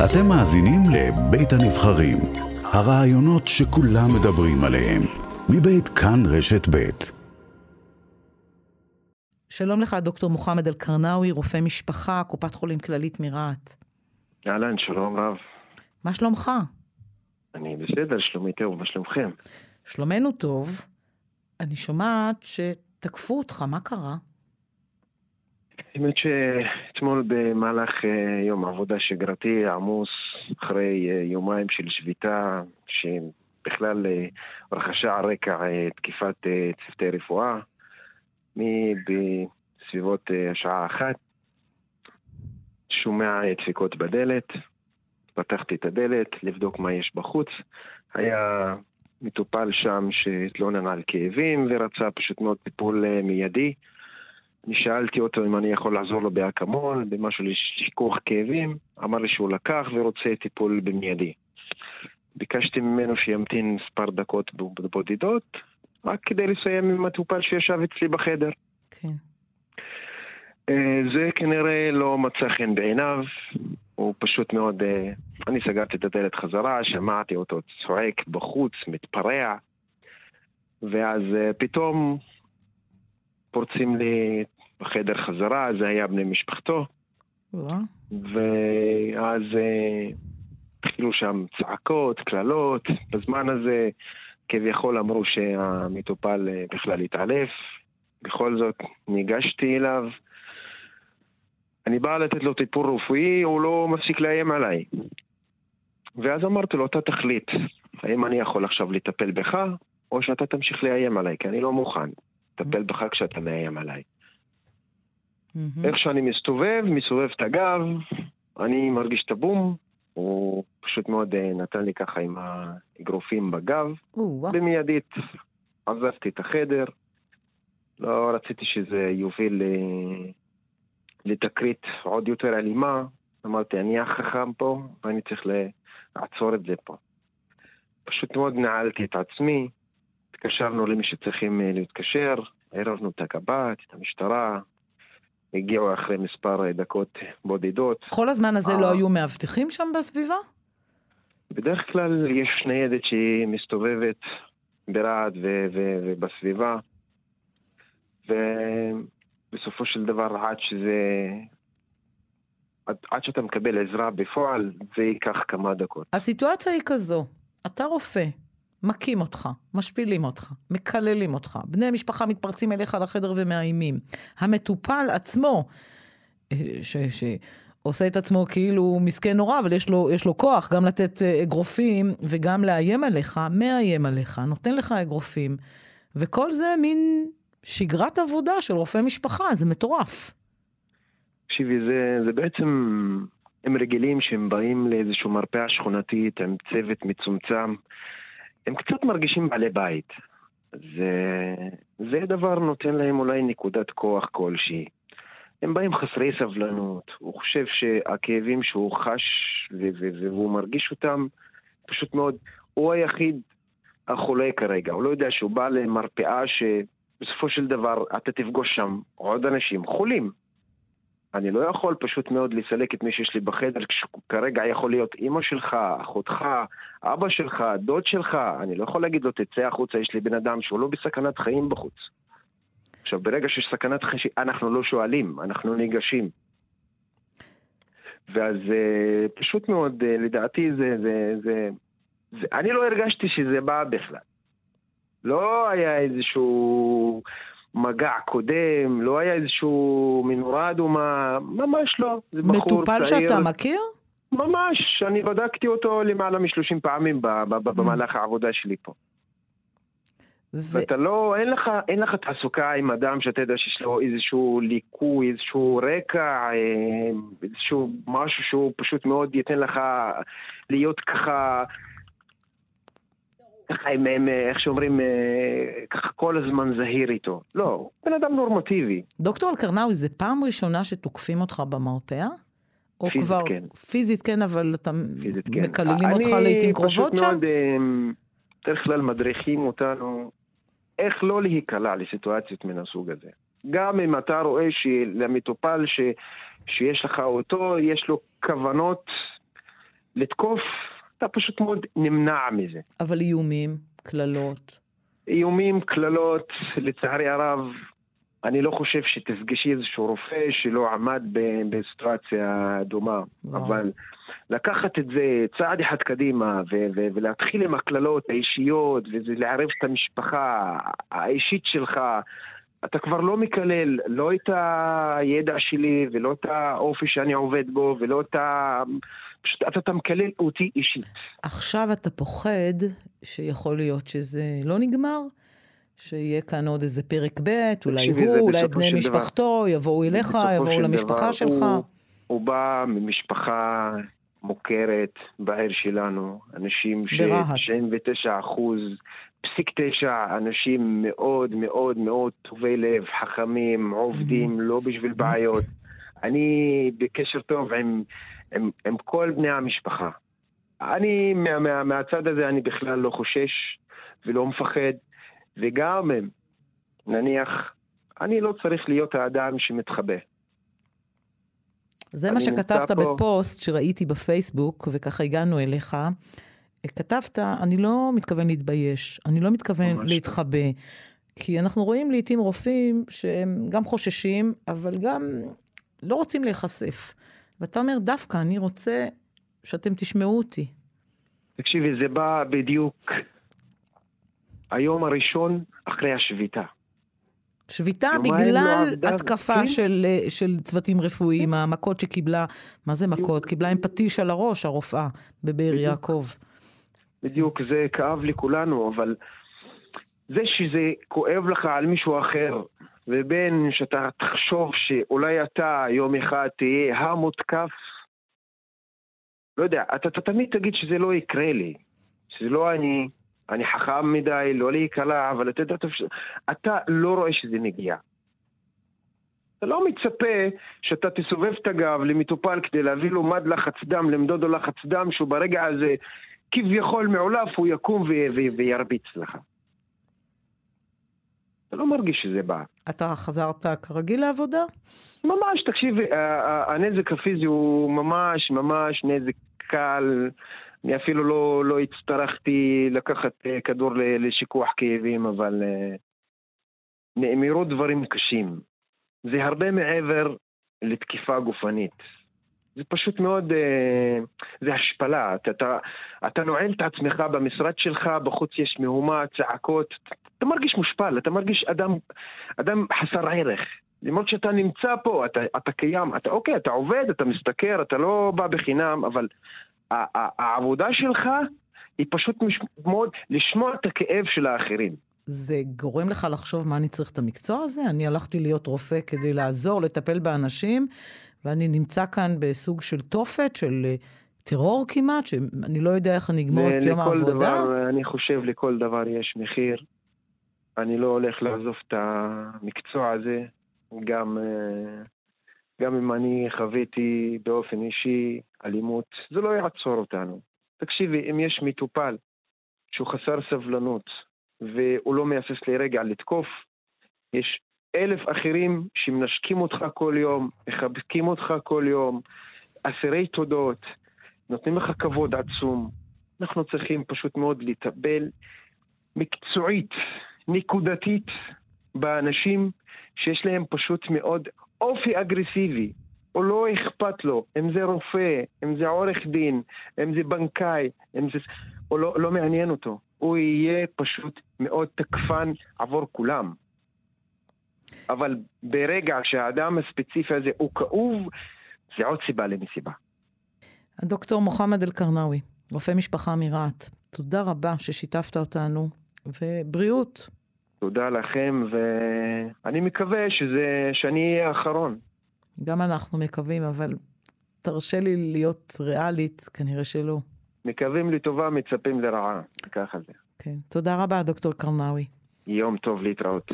אתם מאזינים לבית הנבחרים, הרעיונות שכולם מדברים עליהם, מבית כאן רשת בית. שלום לך, דוקטור מוחמד אל-קרנאווי, רופא משפחה, קופת חולים כללית מרהט. אהלן, שלום רב. מה שלומך? אני בסדר, שלומי טוב, מה שלומכם? שלומנו טוב. אני שומעת שתקפו אותך, מה קרה? האמת שאתמול במהלך אה, יום עבודה שגרתי עמוס, אחרי אה, יומיים של שביתה, שבכלל אה, רכשה על רקע תקיפת צוותי רפואה, בסביבות השעה אחת, שומע דפיקות בדלת, פתחתי את הדלת לבדוק מה יש בחוץ. היה מטופל שם שהתלונן על כאבים ורצה פשוט מאוד טיפול מיידי. אני שאלתי אותו אם אני יכול לעזור לו באקמול, במשהו לשיכוך כאבים, אמר לי שהוא לקח ורוצה טיפול במיידי. ביקשתי ממנו שימתין מספר דקות בודדות, רק כדי לסיים עם מטופל שישב אצלי בחדר. כן. אה, זה כנראה לא מצא חן בעיניו, הוא פשוט מאוד... אה, אני סגרתי את הדלת חזרה, שמעתי אותו צועק בחוץ, מתפרע, ואז אה, פתאום פורצים לי בחדר חזרה, זה היה בני משפחתו. ואז אה, התחילו שם צעקות, קללות. בזמן הזה כביכול אמרו שהמטופל אה, בכלל התעלף. בכל זאת ניגשתי אליו. אני בא לתת לו טיפול רפואי, הוא לא מפסיק לאיים עליי. ואז אמרתי לו, אתה תחליט, האם אני יכול עכשיו לטפל בך, או שאתה תמשיך לאיים עליי, כי אני לא מוכן. לטפל בך כשאתה מאיים עליי. Mm-hmm. איך שאני מסתובב, מסובב את הגב, אני מרגיש את הבום, הוא פשוט מאוד אה, נתן לי ככה עם האגרופים בגב. במיידית עזבתי את החדר, לא רציתי שזה יוביל לתקרית עוד יותר אלימה. אמרתי, אני החכם פה, ואני צריך לעצור את זה פה. פשוט מאוד נעלתי את עצמי, התקשרנו למי שצריכים אה, להתקשר, ערבנו את הקב"ט, את המשטרה, הגיעו אחרי מספר דקות בודדות. כל הזמן הזה לא אה. היו מאבטחים שם בסביבה? בדרך כלל יש ניידת שהיא מסתובבת ברהט ובסביבה, ובסופו של דבר עד שזה... עד, עד שאתה מקבל עזרה בפועל, זה ייקח כמה דקות. הסיטואציה היא כזו, אתה רופא, מכים אותך, משפילים אותך, מקללים אותך, בני משפחה מתפרצים אליך לחדר ומאיימים. המטופל עצמו, אה, ש... ש... עושה את עצמו כאילו מסכן נורא, אבל יש לו, יש לו כוח גם לתת אה, אגרופים וגם לאיים עליך, מאיים עליך, נותן לך אגרופים. וכל זה מין שגרת עבודה של רופא משפחה, זה מטורף. תקשיבי, זה, זה בעצם, הם רגילים שהם באים לאיזושהי מרפאה שכונתית עם צוות מצומצם. הם קצת מרגישים בעלי בית. זה, זה דבר נותן להם אולי נקודת כוח כלשהי. הם באים חסרי סבלנות, הוא חושב שהכאבים שהוא חש והוא מרגיש אותם, פשוט מאוד, הוא היחיד החולה כרגע, הוא לא יודע שהוא בא למרפאה שבסופו של דבר אתה תפגוש שם עוד אנשים חולים. אני לא יכול פשוט מאוד לסלק את מי שיש לי בחדר, כשכרגע יכול להיות אימא שלך, אחותך, אבא שלך, דוד שלך, אני לא יכול להגיד לו, תצא החוצה, יש לי בן אדם שהוא לא בסכנת חיים בחוץ. עכשיו, ברגע שיש סכנת חיים, אנחנו לא שואלים, אנחנו ניגשים. ואז אה, פשוט מאוד, אה, לדעתי זה, זה, זה, זה, אני לא הרגשתי שזה בא בכלל. לא היה איזשהו מגע קודם, לא היה איזשהו מנורה אדומה, ממש לא. זה בחור צעיר. מטופל שאתה מכיר? ממש, אני בדקתי אותו למעלה מ-30 פעמים במהלך העבודה שלי פה. ו... ואתה לא, אין לך, אין לך תעסוקה עם אדם שאתה יודע שיש לו איזשהו ליקוי, איזשהו רקע, אה, איזשהו משהו שהוא פשוט מאוד ייתן לך להיות ככה ככה הם, הם, איך שאומרים, אה, ככה כל הזמן זהיר איתו. לא, בן אדם נורמטיבי. דוקטור אלקרנאוי, זה פעם ראשונה שתוקפים אותך במרפאה? או פיזית כבר, כן. פיזית כן, אבל אתה כן. מקללים אותך לעיתים קרובות שם? אני פשוט מאוד, אה, בדרך כלל מדריכים אותנו איך לא להיקלע לסיטואציות מן הסוג הזה. גם אם אתה רואה שלמטופל ש, שיש לך אותו, יש לו כוונות לתקוף, אתה פשוט מאוד נמנע מזה. אבל איומים, קללות. איומים, קללות, לצערי הרב, אני לא חושב שתפגשי איזשהו רופא שלא עמד בסיטואציה דומה, וואו. אבל לקחת את זה צעד אחד קדימה ו- ו- ולהתחיל עם הקללות האישיות ולערב את המשפחה האישית שלך, אתה כבר לא מקלל לא את הידע שלי ולא את האופי שאני עובד בו ולא את ה... פשוט אתה, אתה מקלל אותי אישית. עכשיו אתה פוחד שיכול להיות שזה לא נגמר? שיהיה כאן עוד איזה פרק ב', אולי הוא, אולי בני משפחתו, דבר, יבואו אליך, יבואו למשפחה דבר, שלך. הוא, הוא בא ממשפחה מוכרת בעיר שלנו, אנשים ש-99 אחוז, פסיק תשע, אנשים מאוד מאוד מאוד טובי לב, חכמים, עובדים, לא בשביל בעיות. אני בקשר טוב עם, עם, עם כל בני המשפחה. אני, מה, מה, מהצד הזה, אני בכלל לא חושש ולא מפחד. וגם, נניח, אני לא צריך להיות האדם שמתחבא. זה מה שכתבת. בפוסט שראיתי בפייסבוק, וככה הגענו אליך. כתבת, אני לא מתכוון להתבייש, אני לא מתכוון ממש. להתחבא, כי אנחנו רואים לעיתים רופאים שהם גם חוששים, אבל גם לא רוצים להיחשף. ואתה אומר, דווקא אני רוצה שאתם תשמעו אותי. תקשיבי, זה בא בדיוק היום הראשון אחרי השביתה. שביתה בגלל לא התקפה כן? של, של צוותים רפואיים, כן. המכות שקיבלה, מה זה מכות? קיבלה עם פטיש על הראש, הרופאה, בבאר יעקב. בדיוק, זה כאב לכולנו, אבל זה שזה כואב לך על מישהו אחר, ובין שאתה תחשוב שאולי אתה יום אחד תהיה המותקף, לא יודע, אתה, אתה תמיד תגיד שזה לא יקרה לי, שזה לא אני, אני חכם מדי, לא להיקלע, אבל אתה יודע, אתה לא רואה שזה מגיע. אתה לא מצפה שאתה תסובב את הגב למטופל כדי להביא לו מד לחץ דם, למדוד לו לחץ דם, שהוא ברגע הזה כביכול מעולף, הוא יקום וירביץ לך. אתה לא מרגיש שזה בא. אתה חזרת כרגיל לעבודה? ממש, תקשיב, הנזק הפיזי הוא ממש ממש נזק קל. אני אפילו לא, לא הצטרכתי לקחת אה, כדור לשיקוח כאבים, אבל אה, נאמרו דברים קשים. זה הרבה מעבר לתקיפה גופנית. זה פשוט מאוד, אה, זה השפלה. אתה, אתה, אתה נועל את עצמך במשרד שלך, בחוץ יש מהומה, צעקות. אתה מרגיש מושפל, אתה מרגיש אדם, אדם חסר ערך. למרות שאתה נמצא פה, אתה, אתה קיים, אתה אוקיי, אתה עובד, אתה משתכר, אתה לא בא בחינם, אבל העבודה שלך היא פשוט מאוד לשמוע את הכאב של האחרים. זה גורם לך לחשוב מה אני צריך את המקצוע הזה? אני הלכתי להיות רופא כדי לעזור, לטפל באנשים, ואני נמצא כאן בסוג של תופת, של אה, טרור כמעט, שאני לא יודע איך אני אגמור את יום העבודה. דבר, אני חושב לכל דבר יש מחיר. אני לא הולך לעזוב את המקצוע הזה, גם, אה, גם אם אני חוויתי באופן אישי אלימות, זה לא יעצור אותנו. תקשיבי, אם יש מטופל שהוא חסר סבלנות והוא לא מהסס לרגע לתקוף, יש אלף אחרים שמנשקים אותך כל יום, מחבקים אותך כל יום, אסירי תודות, נותנים לך כבוד עצום. אנחנו צריכים פשוט מאוד לטפל מקצועית, נקודתית, באנשים שיש להם פשוט מאוד אופי אגרסיבי, או לא אכפת לו, אם זה רופא, אם זה עורך דין, אם זה בנקאי, אם זה... או לא, לא מעניין אותו. הוא יהיה פשוט מאוד תקפן עבור כולם. אבל ברגע שהאדם הספציפי הזה הוא כאוב, זה עוד סיבה למסיבה. הדוקטור מוחמד אל-קרנאווי, רופא משפחה מרהט, תודה רבה ששיתפת אותנו, ובריאות. תודה לכם, ואני מקווה שזה, שאני אהיה האחרון. גם אנחנו מקווים, אבל תרשה לי להיות ריאלית, כנראה שלא. מקווים לטובה, מצפים לרעה, ככה זה. כן. תודה רבה, דוקטור קרנאווי. יום טוב להתראות.